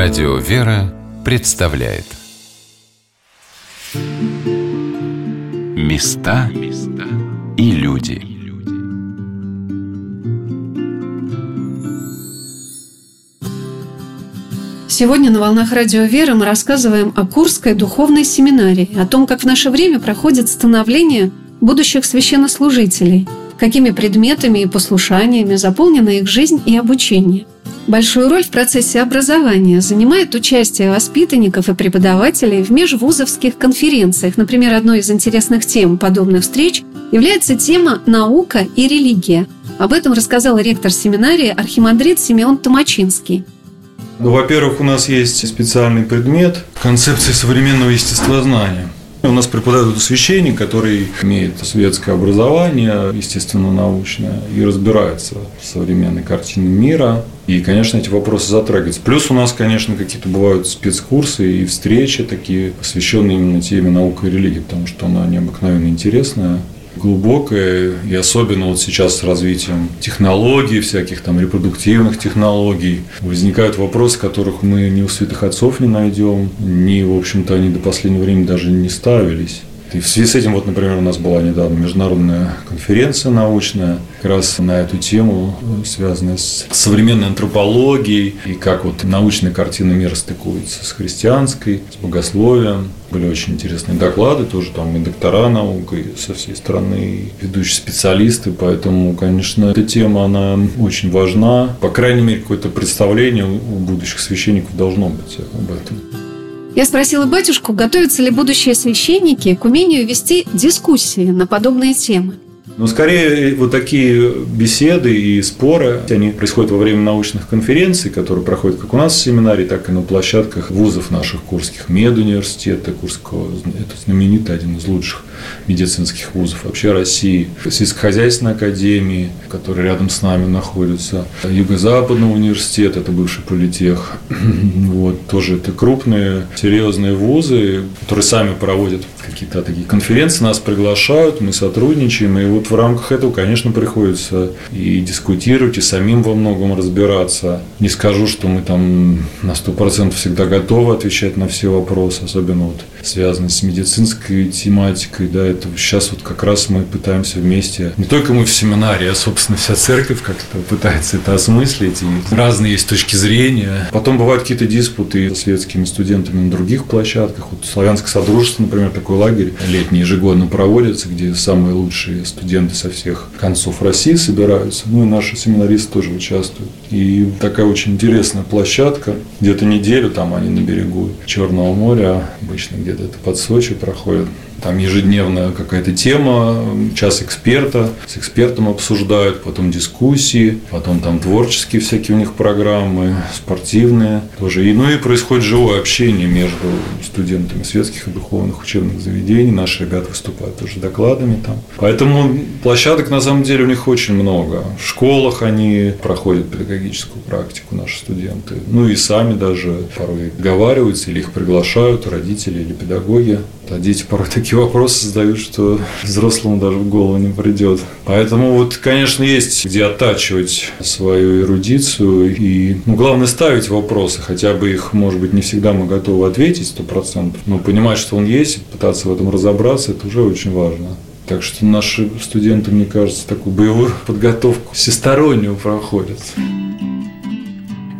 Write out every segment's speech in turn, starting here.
Радио «Вера» представляет. Места и люди. Сегодня на «Волнах Радио Вера» мы рассказываем о Курской духовной семинарии, о том, как в наше время проходит становление будущих священнослужителей, какими предметами и послушаниями заполнена их жизнь и обучение – Большую роль в процессе образования занимает участие воспитанников и преподавателей в межвузовских конференциях. Например, одной из интересных тем подобных встреч является тема «Наука и религия». Об этом рассказал ректор семинарии архимандрит Симеон Томачинский. Ну, во-первых, у нас есть специальный предмет концепции современного естествознания. У нас преподает священник, который имеет светское образование, естественно, научное, и разбирается в современной картине мира. И, конечно, эти вопросы затрагиваются. Плюс у нас, конечно, какие-то бывают спецкурсы и встречи такие, посвященные именно теме наука и религии, потому что она необыкновенно интересная глубокое, и особенно вот сейчас с развитием технологий, всяких там репродуктивных технологий, возникают вопросы, которых мы ни у святых отцов не найдем, ни, в общем-то, они до последнего времени даже не ставились. И в связи с этим, вот, например, у нас была недавно международная конференция научная, как раз на эту тему, связанная с современной антропологией и как вот научная картина мира стыкуется с христианской, с богословием. Были очень интересные доклады, тоже там и доктора наук, и со всей страны, и ведущие специалисты. Поэтому, конечно, эта тема, она очень важна. По крайней мере, какое-то представление у будущих священников должно быть об этом. Я спросила батюшку, готовятся ли будущие священники к умению вести дискуссии на подобные темы. Но скорее вот такие беседы и споры, они происходят во время научных конференций, которые проходят как у нас в семинаре, так и на площадках вузов наших курских, медуниверситета Курского, это знаменитый один из лучших медицинских вузов вообще России, сельскохозяйственной академии, который рядом с нами находится, Юго-Западного университета, это бывший политех. Вот, тоже это крупные, серьезные вузы, которые сами проводят какие-то такие конференции, нас приглашают, мы сотрудничаем, и вот в рамках этого, конечно, приходится и дискутировать, и самим во многом разбираться. Не скажу, что мы там на 100% всегда готовы отвечать на все вопросы, особенно вот связанные с медицинской тематикой, да, это сейчас вот как раз мы пытаемся вместе, не только мы в семинаре, а, собственно, вся церковь как-то пытается это осмыслить, и разные есть точки зрения. Потом бывают какие-то диспуты с светскими студентами на других площадках. Вот Славянское Содружество, например, такой лагерь летний ежегодно проводится, где самые лучшие студенты со всех концов России собираются. Ну и наши семинаристы тоже участвуют. И такая очень интересная площадка. Где-то неделю там они на берегу Черного моря, обычно где-то это под Сочи проходит. Там ежедневная какая-то тема, час эксперта, с экспертом обсуждают, потом дискуссии, потом там творческие всякие у них программы, спортивные тоже. И, ну и происходит живое общение между студентами светских и духовных учебных заведений. Наши ребята выступают тоже докладами там. Поэтому площадок на самом деле у них очень много. В школах они проходят педагогическую практику, наши студенты. Ну и сами даже порой договариваются или их приглашают родители или педагоги. А дети порой такие вопросы задают, что взрослому даже в голову не придет. Поэтому вот, конечно, есть где оттачивать свою эрудицию и, ну, главное, ставить вопросы, хотя бы их, может быть, не всегда мы готовы ответить сто процентов, но понимать, что он есть, пытаться в этом разобраться, это уже очень важно. Так что наши студенты, мне кажется, такую боевую подготовку всестороннюю проходят.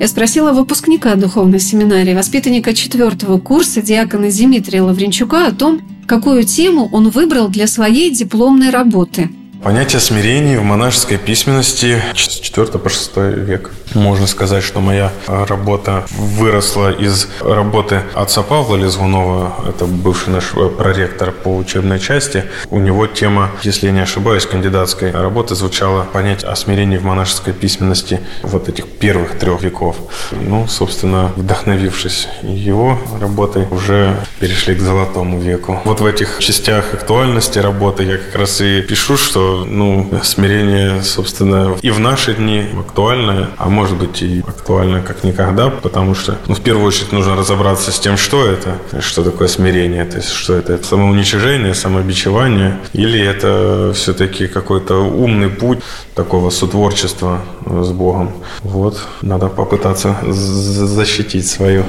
Я спросила выпускника духовной семинарии, воспитанника четвертого курса диакона Дмитрия Лавренчука о том, какую тему он выбрал для своей дипломной работы – Понятие смирения в монашеской письменности с 4 по 6 век. Можно сказать, что моя работа выросла из работы отца Павла Лезвунова, это бывший наш проректор по учебной части. У него тема, если я не ошибаюсь, кандидатской работы звучала понятие о смирении в монашеской письменности вот этих первых трех веков. Ну, собственно, вдохновившись его работой, уже перешли к золотому веку. Вот в этих частях актуальности работы я как раз и пишу, что, ну, смирение, собственно, и в наши дни актуально, а может быть и актуально как никогда, потому что, ну, в первую очередь нужно разобраться с тем, что это, что такое смирение, то есть что это, самоуничижение, самобичевание, или это все-таки какой-то умный путь такого сотворчества с Богом. Вот, надо попытаться защитить свое.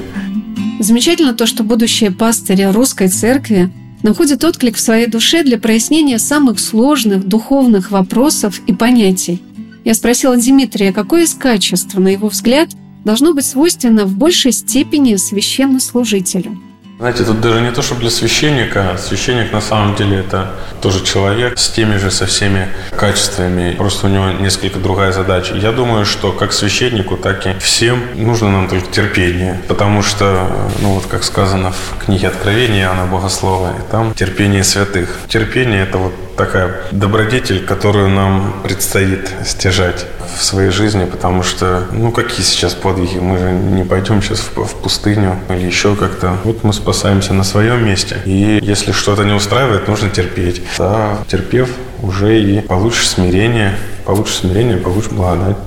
Замечательно то, что будущие пастыри русской церкви находят отклик в своей душе для прояснения самых сложных духовных вопросов и понятий. Я спросила Дмитрия, какое из качеств, на его взгляд, должно быть свойственно в большей степени священнослужителю – знаете, тут даже не то, что для священника. Священник на самом деле это тоже человек с теми же, со всеми качествами. Просто у него несколько другая задача. Я думаю, что как священнику, так и всем нужно нам только терпение. Потому что, ну вот как сказано в книге Откровения Иоанна Богослова, и там терпение святых. Терпение – это вот такая добродетель, которую нам предстоит стяжать в своей жизни, потому что, ну, какие сейчас подвиги? Мы же не пойдем сейчас в, в пустыню или еще как-то. Вот мы спасаемся на своем месте. И если что-то не устраивает, нужно терпеть. Да, терпев, уже и получишь смирение, получишь смирение, получишь благодать.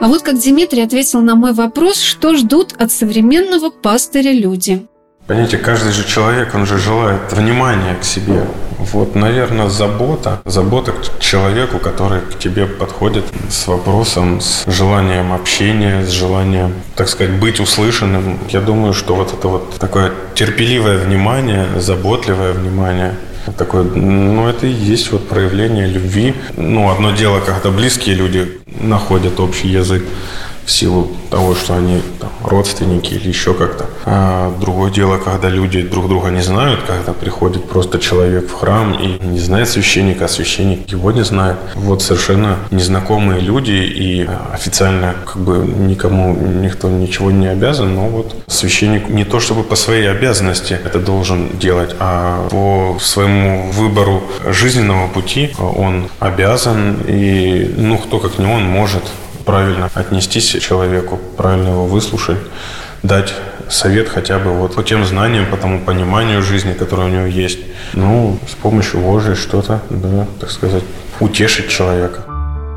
А вот как Дмитрий ответил на мой вопрос, что ждут от современного пастыря люди. Понимаете, каждый же человек, он же желает внимания к себе. Вот, наверное, забота, забота к человеку, который к тебе подходит с вопросом, с желанием общения, с желанием, так сказать, быть услышанным. Я думаю, что вот это вот такое терпеливое внимание, заботливое внимание, такое, ну, это и есть вот проявление любви. Ну, одно дело, когда близкие люди находят общий язык, в силу того, что они там, родственники или еще как-то. А другое дело, когда люди друг друга не знают, когда приходит просто человек в храм и не знает священника, а священник его не знает. Вот совершенно незнакомые люди и официально как бы никому никто ничего не обязан, но вот священник не то чтобы по своей обязанности это должен делать, а по своему выбору жизненного пути он обязан и ну кто как не он может правильно отнестись к человеку, правильно его выслушать, дать совет хотя бы вот по тем знаниям, по тому пониманию жизни, которое у него есть. Ну, с помощью Божьей что-то, да, так сказать, утешить человека.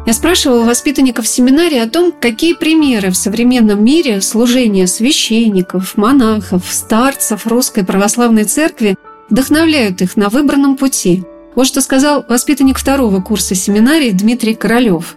Я спрашивала воспитанников семинарии о том, какие примеры в современном мире служения священников, монахов, старцев Русской Православной Церкви вдохновляют их на выбранном пути. Вот что сказал воспитанник второго курса семинарии Дмитрий Королев –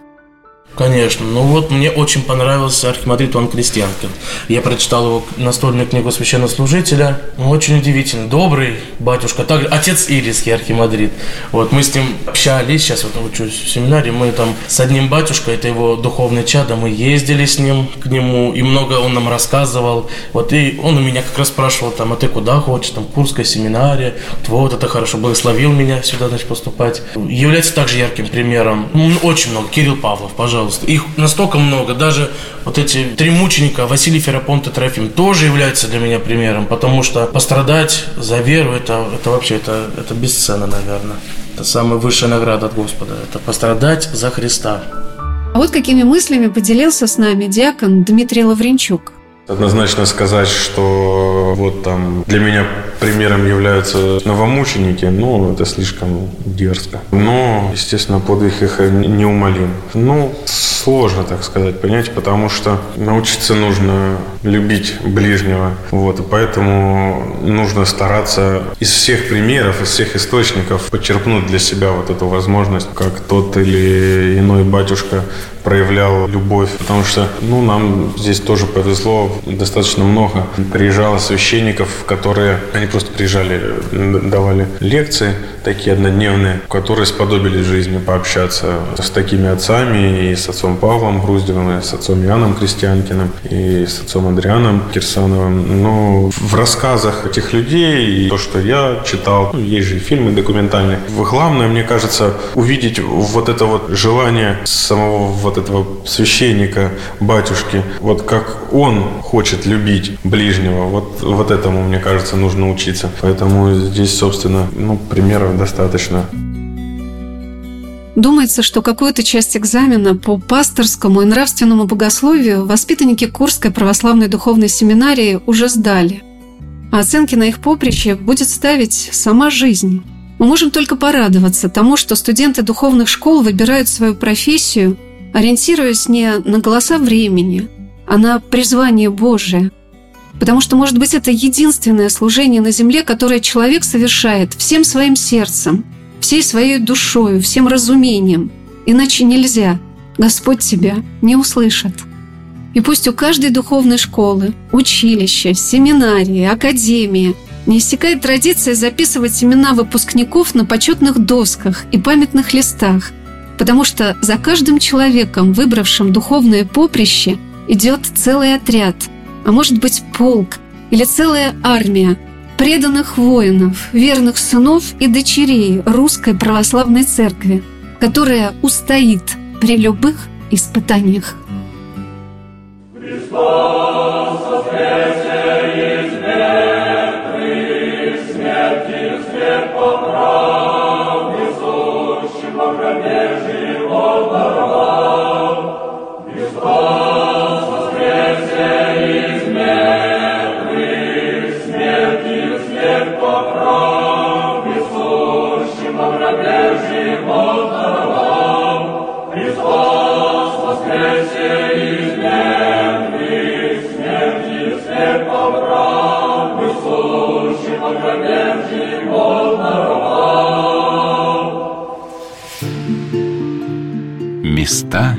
Конечно. Ну вот мне очень понравился архимандрит Иван Крестьянкин. Я прочитал его настольную книгу священнослужителя. Он очень удивительный, добрый батюшка. Также отец Ирийский архимандрит. Вот мы с ним общались, сейчас вот учусь в семинаре, мы там с одним батюшкой, это его духовный чадо, мы ездили с ним к нему, и много он нам рассказывал. Вот и он у меня как раз спрашивал там, а ты куда хочешь, там, Курская семинария, вот это хорошо, благословил меня сюда, значит, поступать. Является также ярким примером. Ну, очень много. Кирилл Павлов, пожалуйста пожалуйста. Их настолько много. Даже вот эти три мученика, Василий Ферапонт и Трофим, тоже являются для меня примером, потому что пострадать за веру, это, это вообще, это, это бесценно, наверное. Это самая высшая награда от Господа. Это пострадать за Христа. А вот какими мыслями поделился с нами диакон Дмитрий Лавренчук. Однозначно сказать, что вот там для меня примером являются новомученики, ну, это слишком дерзко. Но, естественно, подвиг их неумолим. Ну, сложно, так сказать, понять, потому что научиться нужно любить ближнего. Вот, и поэтому нужно стараться из всех примеров, из всех источников почерпнуть для себя вот эту возможность, как тот или иной батюшка проявлял любовь, потому что, ну, нам здесь тоже повезло, достаточно много приезжало священников, которые, они просто приезжали, давали лекции такие однодневные, которые сподобились жизни пообщаться с такими отцами, и с отцом Павлом Груздевым, и с отцом Иоанном Крестьянкиным, и с отцом Андрианом Кирсановым. Но в рассказах этих людей, и то, что я читал, ну, есть же фильмы документальные, главное, мне кажется, увидеть вот это вот желание самого вот этого священника, батюшки, вот как он хочет любить ближнего, вот, вот этому, мне кажется, нужно учиться. Поэтому здесь, собственно, ну, примеров достаточно. Думается, что какую-то часть экзамена по пасторскому и нравственному богословию воспитанники Курской православной духовной семинарии уже сдали. А оценки на их поприще будет ставить сама жизнь. Мы можем только порадоваться тому, что студенты духовных школ выбирают свою профессию, ориентируясь не на голоса времени, а на призвание Божие. Потому что, может быть, это единственное служение на земле, которое человек совершает всем своим сердцем, всей своей душою, всем разумением. Иначе нельзя. Господь тебя не услышит. И пусть у каждой духовной школы, училища, семинарии, академии – не истекает традиция записывать имена выпускников на почетных досках и памятных листах, потому что за каждым человеком, выбравшим духовное поприще, идет целый отряд, а может быть полк или целая армия преданных воинов, верных сынов и дочерей Русской Православной Церкви, которая устоит при любых испытаниях. Христос люди.